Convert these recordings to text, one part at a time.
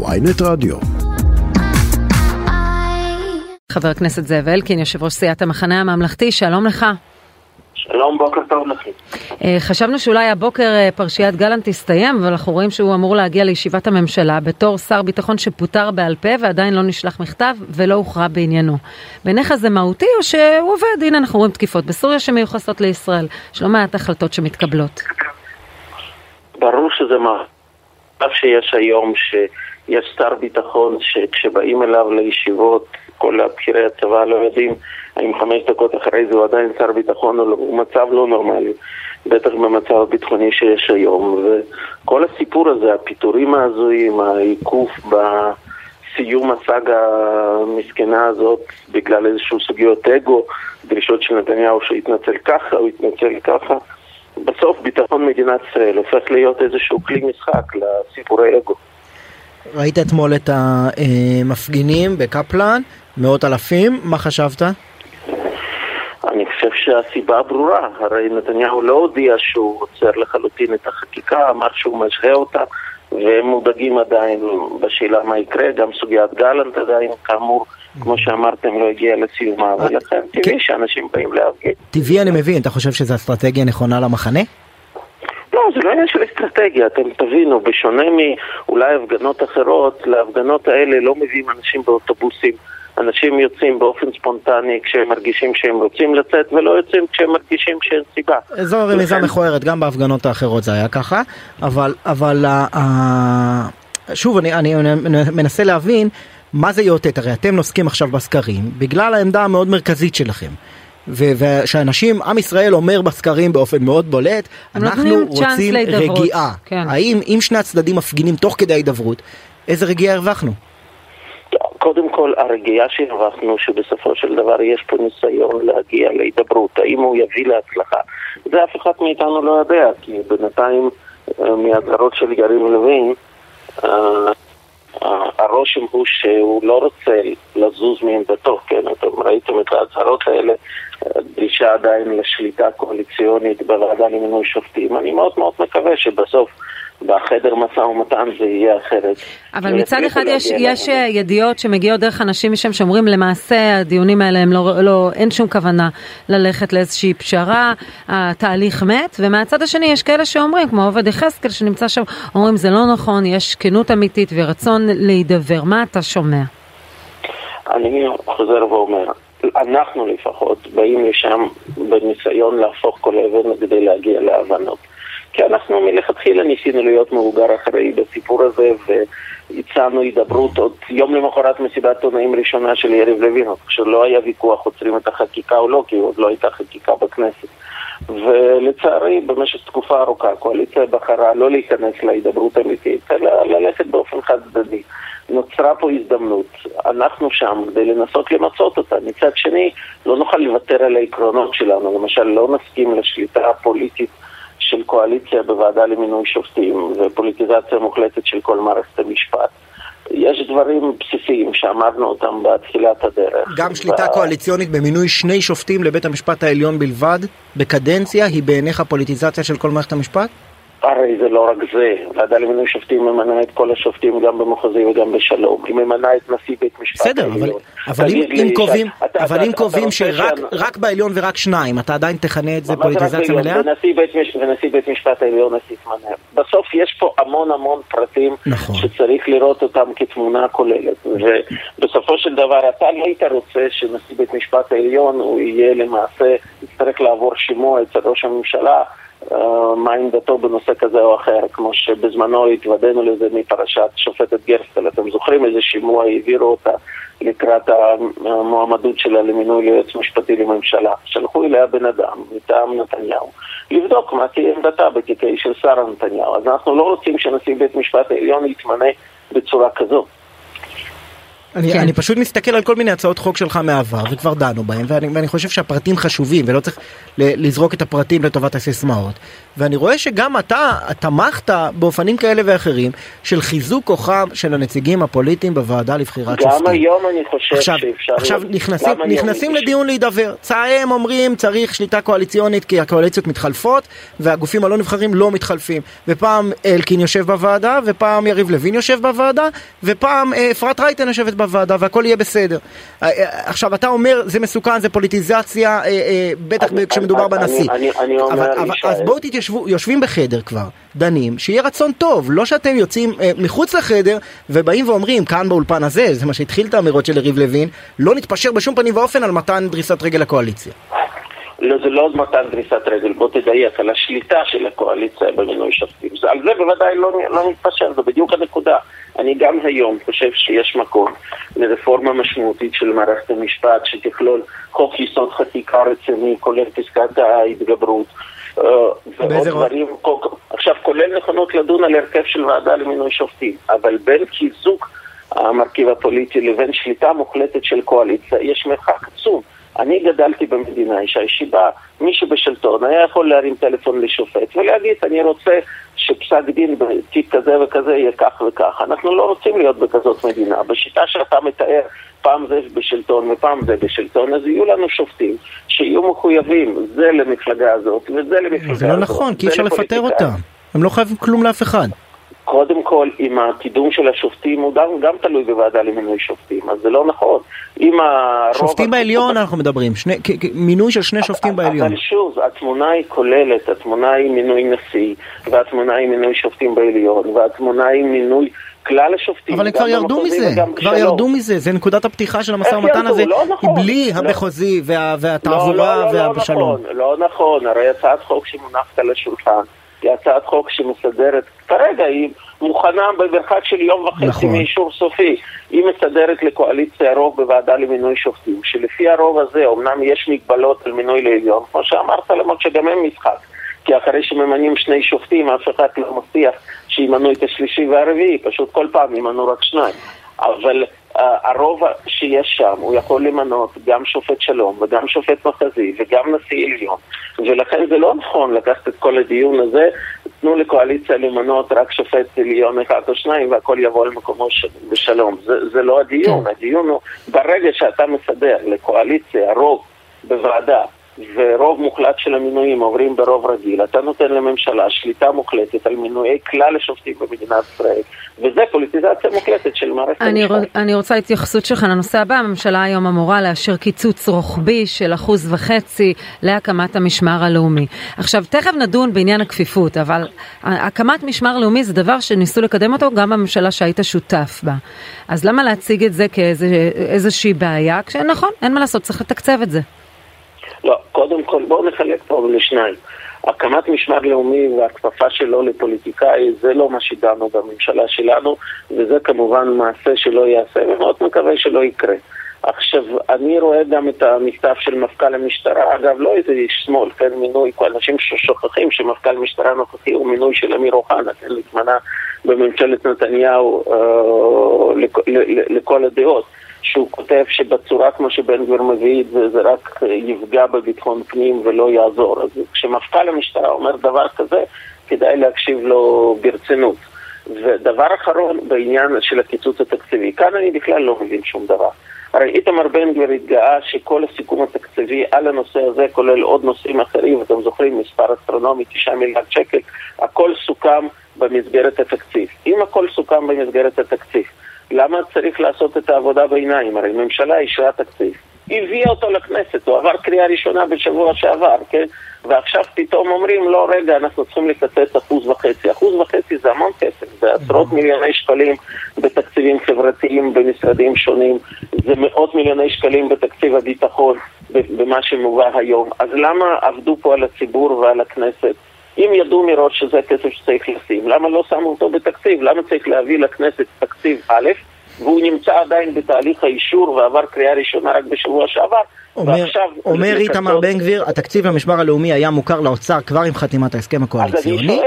ויינט רדיו. חבר הכנסת זאב אלקין, יושב ראש סיעת המחנה הממלכתי, שלום לך. שלום, בוקר טוב לכם. אה, חשבנו שאולי הבוקר אה, פרשיית גלנט תסתיים, אבל אנחנו רואים שהוא אמור להגיע לישיבת הממשלה בתור שר ביטחון שפוטר בעל פה ועדיין לא נשלח מכתב ולא הוכרע בעניינו. בעיניך זה מהותי או שהוא עובד? הנה אנחנו רואים תקיפות בסוריה שמיוחסות לישראל. יש לא מעט החלטות שמתקבלות. ברור שזה מה... אף שיש היום שיש שר ביטחון שכשבאים אליו לישיבות כל הבכירי הצבא לא יודעים האם חמש דקות אחרי זה הוא עדיין שר ביטחון או לא, הוא מצב לא נורמלי, בטח במצב הביטחוני שיש היום. וכל הסיפור הזה, הפיטורים ההזויים, העיכוב בסיום הסאגה המסכנה הזאת בגלל איזשהו סוגיות אגו, דרישות של נתניהו שיתנצל ככה, הוא יתנצל ככה. בסוף ביטחון מדינת ישראל הופך להיות איזשהו כלי משחק לסיפורי אגו. ראית אתמול את המפגינים בקפלן, מאות אלפים, מה חשבת? אני חושב שהסיבה ברורה, הרי נתניהו לא הודיע שהוא עוצר לחלוטין את החקיקה, אמר שהוא משהה אותה, והם מודאגים עדיין בשאלה מה יקרה, גם סוגיית גלנט עדיין, כאמור, כמו שאמרתם, לא הגיע לסיומה, ולכן טבעי כן. שאנשים באים להפגין. טבעי אני מבין, אתה חושב שזו אסטרטגיה נכונה למחנה? לא, זה לא עניין של אסטרטגיה, אתם תבינו, בשונה מאולי הפגנות אחרות, להפגנות האלה לא מביאים אנשים באוטובוסים. אנשים יוצאים באופן ספונטני כשהם מרגישים שהם רוצים לצאת ולא יוצאים כשהם מרגישים שאין סיבה. זו רמיזה מכוערת, גם בהפגנות האחרות זה היה ככה, אבל, אבל uh, שוב, אני, אני מנסה להבין מה זה יאותת, הרי אתם נוסקים עכשיו בסקרים בגלל העמדה המאוד מרכזית שלכם. ושאנשים, עם ישראל אומר בסקרים באופן מאוד בולט, אנחנו רוצים רגיעה. כן. האם אם שני הצדדים מפגינים תוך כדי ההידברות, איזה רגיעה הרווחנו? קודם כל, הרגיעה שהרווחנו שבסופו של דבר יש פה ניסיון להגיע להידברות. האם הוא יביא להצלחה? זה אף אחד מאיתנו לא יודע, כי בינתיים אה, מהצהרות של יריב לוין, אה, הרושם הוא שהוא לא רוצה לזוז מעמדתו, כן? אתם ראיתם את ההצהרות האלה, דרישה עדיין לשליטה קואליציונית בוועדה למינוי שופטים. אני מאוד מאוד מקווה שבסוף בחדר משא ומתן זה יהיה אחרת. אבל מצד אחד יש, יש ידיעות שמגיעות דרך אנשים משם שאומרים למעשה הדיונים האלה הם לא, לא, אין שום כוונה ללכת לאיזושהי פשרה, התהליך מת, ומהצד השני יש כאלה שאומרים, כמו עובד יחזקאל שנמצא שם, אומרים זה לא נכון, יש כנות אמיתית ורצון להידבר, מה אתה שומע? אני חוזר ואומר, אנחנו לפחות באים לשם בניסיון להפוך כל אבן כדי להגיע להבנות. כי אנחנו מלכתחילה ניסינו להיות מבוגר אחראי בסיפור הזה והצענו הידברות עוד יום למחרת מסיבת עיתונאים ראשונה של יריב לוין, כשלא היה ויכוח עוצרים את החקיקה או לא, כי עוד לא הייתה חקיקה בכנסת. ולצערי במשך תקופה ארוכה הקואליציה בחרה לא להיכנס להידברות אמיתית, אלא ללכת באופן חד צדדי. נוצרה פה הזדמנות, אנחנו שם כדי לנסות למצות אותה. מצד שני, לא נוכל לוותר על העקרונות שלנו, למשל לא נסכים לשליטה הפוליטית של קואליציה בוועדה למינוי שופטים ופוליטיזציה מוחלטת של כל מערכת המשפט. יש דברים בסיסיים שאמרנו אותם בתחילת הדרך. גם שליטה ו... קואליציונית במינוי שני שופטים לבית המשפט העליון בלבד, בקדנציה, היא בעיניך פוליטיזציה של כל מערכת המשפט? הרי זה לא רק זה, ועדה למינוי שופטים ממנה את כל השופטים גם במחוזי וגם בשלום, היא ממנה את נשיא בית משפט בסדר, אבל, אבל אם, קובעים, אבל אם קובעים שרק. בעליון ורק שניים, אתה עדיין תכנה את זה פוליטיזציה מלאה? ונשיא בית, משפט העליון נשיא תמנה. בסוף יש פה המון המון פרטים נכון. שצריך לראות אותם כתמונה כוללת, ובסופו של דבר אתה לא היית רוצה שנשיא בית משפט העליון הוא יהיה למעשה, יצטרך לעבור שימוע אצל ראש הממשלה מה עמדתו בנושא כזה או אחר, כמו שבזמנו התוודענו לזה מפרשת שופטת גרסטל. אתם זוכרים איזה שימוע העבירו אותה לקראת המועמדות שלה למינוי ליועץ משפטי לממשלה. שלחו אליה בן אדם מטעם נתניהו לבדוק מה תהיה עמדתה בתיקי של שרה נתניהו. אז אנחנו לא רוצים שנשיא בית משפט העליון יתמנה בצורה כזאת. אני, כן. אני פשוט מסתכל על כל מיני הצעות חוק שלך מהעבר וכבר דנו בהם ואני, ואני חושב שהפרטים חשובים ולא צריך ל, לזרוק את הפרטים לטובת הסיסמאות ואני רואה שגם אתה תמכת באופנים כאלה ואחרים של חיזוק כוחם של הנציגים הפוליטיים בוועדה לבחירת גם שופטים. היום אני חושב עכשיו, שאפשר... עכשיו גם נכנסים, נכנסים לדיון להידבר. צהם אומרים צריך שליטה קואליציונית כי הקואליציות מתחלפות והגופים הלא נבחרים לא מתחלפים. ופעם אלקין יושב בוועדה ופעם יריב לוין יושב בוועדה ופעם אה, אפרת רייטן יושבת בוועדה והכל יהיה בסדר. אה, אה, עכשיו אתה אומר זה מסוכן זה פוליטיזציה אה, בטח כשמדובר בנשיא. אני- אומר, אז בואו תתיישבו יושבים בחדר כבר דנים שיהיה רצון טוב לא שאתם יוצאים מחוץ לחדר ובאים ואומרים כאן באולפן הזה זה מה שהתחיל את האמירות של יריב לוין לא נתפשר בשום פנים ואופן על מתן דריסת רגל לקואליציה. לא, זה לא מתן דריסת רגל, בוא תדייק, על השליטה של הקואליציה במינוי שופטים. על זה בוודאי לא, לא נתפשר, זו בדיוק הנקודה. אני גם היום חושב שיש מקום לרפורמה משמעותית של מערכת המשפט שתכלול חוק יסוד חקיקה רציני, כולל פסקת ההתגברות. אה, ועוד? דברים, עכשיו כולל נכונות לדון על הרכב של ועדה למינוי שופטים, אבל בין חיזוק המרכיב הפוליטי לבין שליטה מוחלטת של קואליציה יש מרחק עצום. אני גדלתי במדינה אישה שבה מי שבשלטון היה יכול להרים טלפון לשופט ולהגיד אני רוצה שפסק דין בתיק כזה וכזה יהיה כך וכך. אנחנו לא רוצים להיות בכזאת מדינה. בשיטה שאתה מתאר, פעם זה בשלטון ופעם זה בשלטון, אז יהיו לנו שופטים שיהיו מחויבים, זה למפלגה הזאת וזה למפלגה הזאת. זה לא נכון כי אי אפשר לפטר. אותם. הם לא חייבים כלום לאף אחד. קודם כל, אם הקידום של השופטים הוא גם, גם תלוי בוועדה למינוי שופטים, אז זה לא נכון. אם הרוב... שופטים בעליון אנחנו מדברים שני- כ- כ- מינוי של שני שופטים בעליון. אבל שוב, התמונה היא כוללת, התמונה היא מינוי נשיא, והתמונה היא מינוי שופטים בעליון, והתמונה היא מינוי כלל השופטים. אבל הם כבר ירדו מזה, כבר בשלום. ירדו מזה, זה נקודת הפתיחה של המשא ומתן? הזה, לא נכון. היא בלי לא. המחוזי וה- לא, והתעבורה לא, לא, לא והשלום. נכון, לא נכון, הרי הצעת חוק שמונחת על השולחן היא הצעת חוק שמסדרת, כרגע היא מוכנה במרחק של יום וחצי נכון. מאישור סופי. היא מסדרת לקואליציה רוב בוועדה למינוי שופטים, שלפי הרוב הזה אומנם יש מגבלות על מינוי לעליון, כמו שאמרת, למרות שגם הם משחק. כי אחרי שממנים שני שופטים, אף אחד לא מבטיח שימנו את השלישי והרביעי, פשוט כל פעם ימנו רק שניים. אבל הרוב שיש שם, הוא יכול למנות גם שופט שלום וגם שופט מחוזי וגם נשיא עליון, ולכן זה לא נכון לקחת את כל הדיון הזה, תנו לקואליציה למנות רק שופט עליון אחד או שניים והכל יבוא על מקומו ש... בשלום. זה, זה לא הדיון, כן. הדיון הוא ברגע שאתה מסדר לקואליציה רוב בוועדה ורוב מוחלט של המינויים עוברים ברוב רגיל, אתה נותן לממשלה שליטה מוחלטת על מינויי כלל השופטים במדינת ישראל, וזה פוליטיזציה מוחלטת של מערכת אני, המשפט. רוצ- אני רוצה התייחסות שלך לנושא הבא, הממשלה היום אמורה לאשר קיצוץ רוחבי של אחוז וחצי להקמת המשמר הלאומי. עכשיו, תכף נדון בעניין הכפיפות, אבל הקמת משמר לאומי זה דבר שניסו לקדם אותו גם בממשלה שהיית שותף בה. אז למה להציג את זה כאיזושהי בעיה, כשנכון, אין מה לעשות, צריך לתקצב את זה. לא, קודם כל בואו נחלק פה לשניים. הקמת משמר לאומי והכפפה שלו לפוליטיקאי זה לא מה שדנו בממשלה שלנו וזה כמובן מעשה שלא ייעשה ומאוד מקווה שלא יקרה. עכשיו, אני רואה גם את המכתב של מפכ"ל המשטרה, אגב, לא איזה איש שמאל, כן, מינוי, אנשים ששוכחים שמפכ"ל משטרה נוכחי הוא מינוי של אמיר אוחנה, כן, להתמנה בממשלת נתניהו אה, לכ- ל- ל- לכל הדעות. שהוא כותב שבצורה כמו שבן גביר מביא את זה, זה רק יפגע בביטחון פנים ולא יעזור. אז כשמפכ"ל המשטרה אומר דבר כזה, כדאי להקשיב לו ברצינות. ודבר אחרון בעניין של הקיצוץ התקציבי, כאן אני בכלל לא מבין שום דבר. הרי איתמר בן גביר התגאה שכל הסיכום התקציבי על הנושא הזה, כולל עוד נושאים אחרים, אתם זוכרים, מספר אסטרונומי, 9 מיליארד שקל, הכל סוכם במסגרת התקציב. אם הכל סוכם במסגרת התקציב, למה צריך לעשות את העבודה בעיניים? הרי הממשלה אישרה תקציב. הביאה אותו לכנסת, הוא עבר קריאה ראשונה בשבוע שעבר, כן? ועכשיו פתאום אומרים, לא, רגע, אנחנו צריכים לקצץ אחוז וחצי. אחוז וחצי זה המון כסף, זה עשרות מיליוני שקלים בתקציבים חברתיים במשרדים שונים, זה מאות מיליוני שקלים בתקציב הביטחון, במה שמובא היום. אז למה עבדו פה על הציבור ועל הכנסת? אם ידעו מראש שזה כסף שצריך לשים, למה לא שמו אותו בתקציב? למה צריך להביא לכנסת תקציב א', והוא נמצא עדיין בתהליך האישור ועבר קריאה ראשונה רק בשבוע שעבר, אומר. אומר איתמר בן גביר, התקציב למשמר הלאומי היה מוכר לאוצר כבר עם חתימת ההסכם הקואליציוני,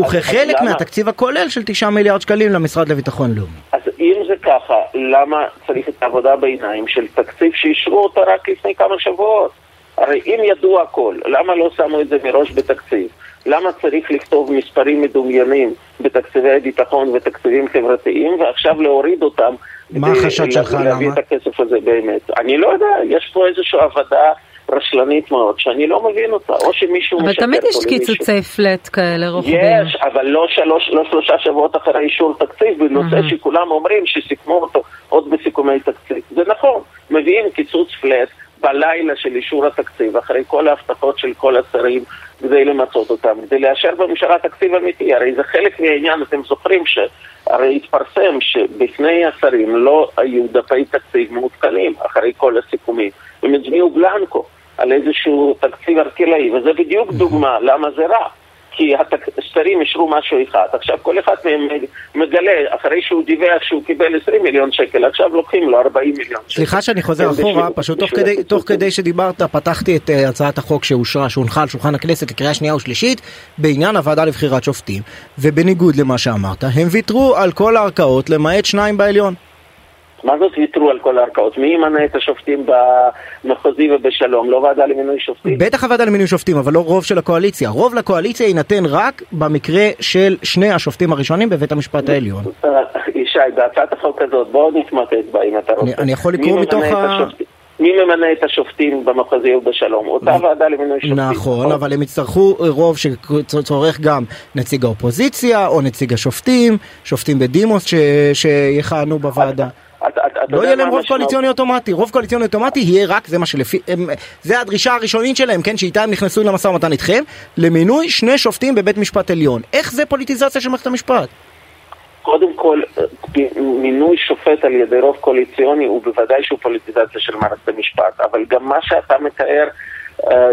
וכחלק? מהתקציב הכולל של 9 מיליארד שקלים למשרד לביטחון לאומי. אז אם זה ככה, למה צריך את העבודה בעיניים של תקציב שאישרו אותו רק לפני כמה שבועות? הרי אם ידעו הכל, למה לא שמו את זה מראש בתקציב? למה צריך לכתוב מספרים מדומיינים בתקציבי הביטחון ותקציבים חברתיים ועכשיו להוריד אותם מה החשד שלך? למה? להביא את הכסף הזה באמת. אני לא יודע, יש פה איזושהי עבודה רשלנית מאוד, שאני לא מבין אותה, או שמישהו אבל משקר תמיד פה יש למישהו. קיצוצי פלט כאלה רוחביים. יש, אבל לא, שלוש, לא שלושה שבועות אחרי אישור תקציב, בנושא מהמם. שכולם אומרים שסיכמו אותו עוד בסיכומי תקציב. זה נכון, מביאים קיצוץ פלט בלילה של אישור התקציב, אחרי כל ההבטחות של כל השרים, כדי למצות אותם, כדי לאשר בממשלה תקציב אמיתי. הרי זה חלק מהעניין, אתם זוכרים שהרי התפרסם שבפני השרים לא היו דפי תקציב מעודכנים אחרי כל הסיכומים. הם הצביעו בלנקו על איזשהו תקציב ארטילאי, וזה בדיוק דוגמה למה זה רע. כי השרים אישרו משהו אחד, עכשיו כל אחד מהם מגלה, אחרי שהוא דיווח שהוא קיבל 20 מיליון שקל, עכשיו לוקחים לו 40 מיליון שקל. סליחה שאני חוזר כן, אחורה, פשוט תוך כדי, תוך. כדי שדיברת פתחתי את אה, הצעת החוק שאושרה, שהונחה על שולחן הכנסת לקריאה שנייה ושלישית בעניין הוועדה לבחירת שופטים, ובניגוד למה שאמרת, הם ויתרו על כל הערכאות למעט שניים בעליון. מה זאת ויתרו על כל הערכאות? מי ימנה את השופטים במחוזי ובשלום? לא ועדה למינוי שופטים? בטח הוועדה למינוי שופטים, אבל לא רוב של הקואליציה. רוב לקואליציה יינתן רק במקרה של שני השופטים הראשונים בבית המשפט העליון. ישי, בהצעת החוק הזאת, בואו נתמקד בה אם אתה רוצה. אני- יכול לקרוא מתוך ה-? מי ממנה את השופטים במחוזי ובשלום? אותה ועדה למינוי שופטים. נכון, אבל הם יצטרכו רוב שצורך גם נציג האופוזיציה או נציג השופטים, שופטים בדימוס שיכהנו בוועדה. לא יהיה להם רוב? קואליציוני אוטומטי, רוב קואליציוני אוטומטי יהיה רק, זה מה שלפי, זה הדרישה הראשונית שלהם, כן, שאיתה הם נכנסו למשא ומתן איתכם, למינוי שני שופטים בבית משפט עליון. איך זה פוליטיזציה של מערכת המשפט? קודם כל, מינוי שופט על ידי רוב קואליציוני הוא בוודאי שהוא פוליטיזציה של מערכת המשפט, אבל גם מה שאתה מתאר,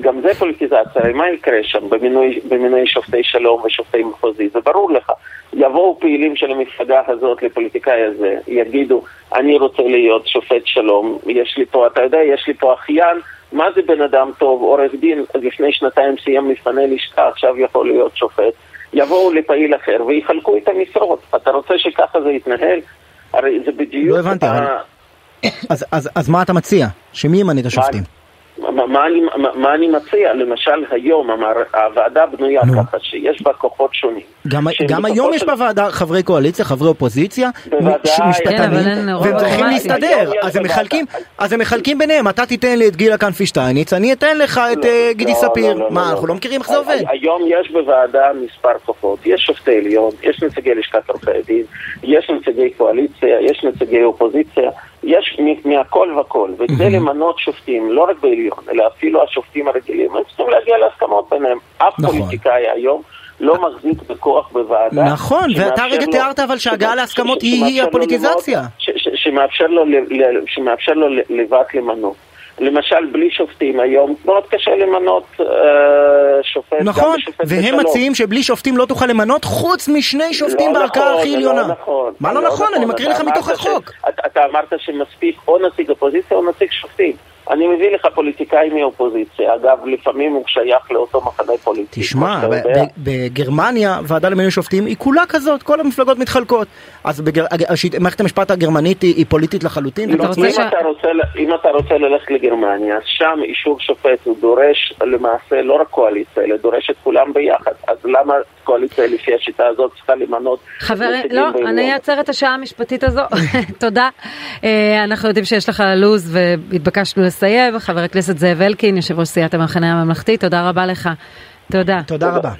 גם זה פוליטיזציה, הרי מה יקרה שם במינוי, במינוי שופטי שלום ושופטי מחוזי? זה ברור לך. יבואו פעילים של המפלגה הזאת לפוליטיקאי הזה, יגידו, אני רוצה להיות שופט שלום, יש לי פה, אתה יודע, יש לי פה אחיין, מה זה בן אדם טוב, עורך דין, לפני שנתיים סיים מבחני לשכה, עכשיו יכול להיות שופט. יבואו לפעיל אחר ויחלקו את המשרות. אתה רוצה שככה זה יתנהל? הרי זה בדיוק... לא הבנתי, ה- אבל- אז, אז, אז מה אתה מציע? שמי ימנה את השופטים? מה, מה, אני, מה, מה אני מציע? למשל היום המער, הוועדה בנויה נו. ככה שיש בה כוחות שונים. גם, גם היום יש של- בוועדה חברי קואליציה, חברי אופוזיציה, משפטנים, כן, והם צריכים. להסתדר, יש אז הם. מחלקים, אז הם מחלקים ביניהם, אתה תיתן לי את גילה כנפי שטייניץ, אני אתן לך את לא, אה, גידי לא, ספיר, לא, לא, מה, לא. אנחנו לא מכירים איך זה עובד? היום יש בוועדה מספר כוחות, יש שופטי עליון, יש נציגי לשכת עורכי הדין, יש נציגי קואליציה, יש נציגי אופוזיציה, יש מהכל וכל, וכדי למנות שופטים, לא רק בעליון, אלא אפילו השופטים הרגילים, הם צריכים להגיע להסכמות ביניהם. אף נכון. פוליטיקאי היום לא מחזיק בכוח בוועדה. נכון, ואתה שמאפשר רגע לו- תיארת אבל שהגעה להסכמות ש- היא- היא שמאפשר לו הפוליטיזציה. שמאפשר לו לבד למנות. למשל, בלי שופטים היום מאוד קשה למנות אה, שופט, נכון, בשופט והם בשלום. מציעים שבלי שופטים לא תוכל למנות חוץ משני שופטים לא בערכאה נכון, הכי זה עליונה. לא נכון. מה לא נכון? אני מקריא לך מתוך ש- החוק. אתה- אתה אמרת שמספיק או נציג אופוזיציה או נציג שופטים. אני מביא לך פוליטיקאי מהאופוזיציה, אגב, לפעמים הוא שייך לאותו מחנה פוליטי. תשמע, בגרמניה ועדה למינוי שופטים היא כולה כזאת, כל המפלגות מתחלקות. אז בגר- השיט- מערכת המשפט הגרמנית היא היא פוליטית לחלוטין. ש- אם, אתה רוצה, ל- אם אתה רוצה ללכת לגרמניה, אז שם אישור שופט הוא דורש למעשה לא רק קואליציה, אלא דורש את כולם ביחד. אז למה קואליציה לפי השיטה הזאת צריכה למנות חברים, לא? אני אעצר את השעה המשפטית הזו, תודה. אה, אנחנו יודעים שיש לך לו"ז והתבקשנו לסיים. חבר הכנסת זאב אלקין, יושב ראש סיעת המחנה הממלכתי, תודה רבה לך. תודה. תודה רבה.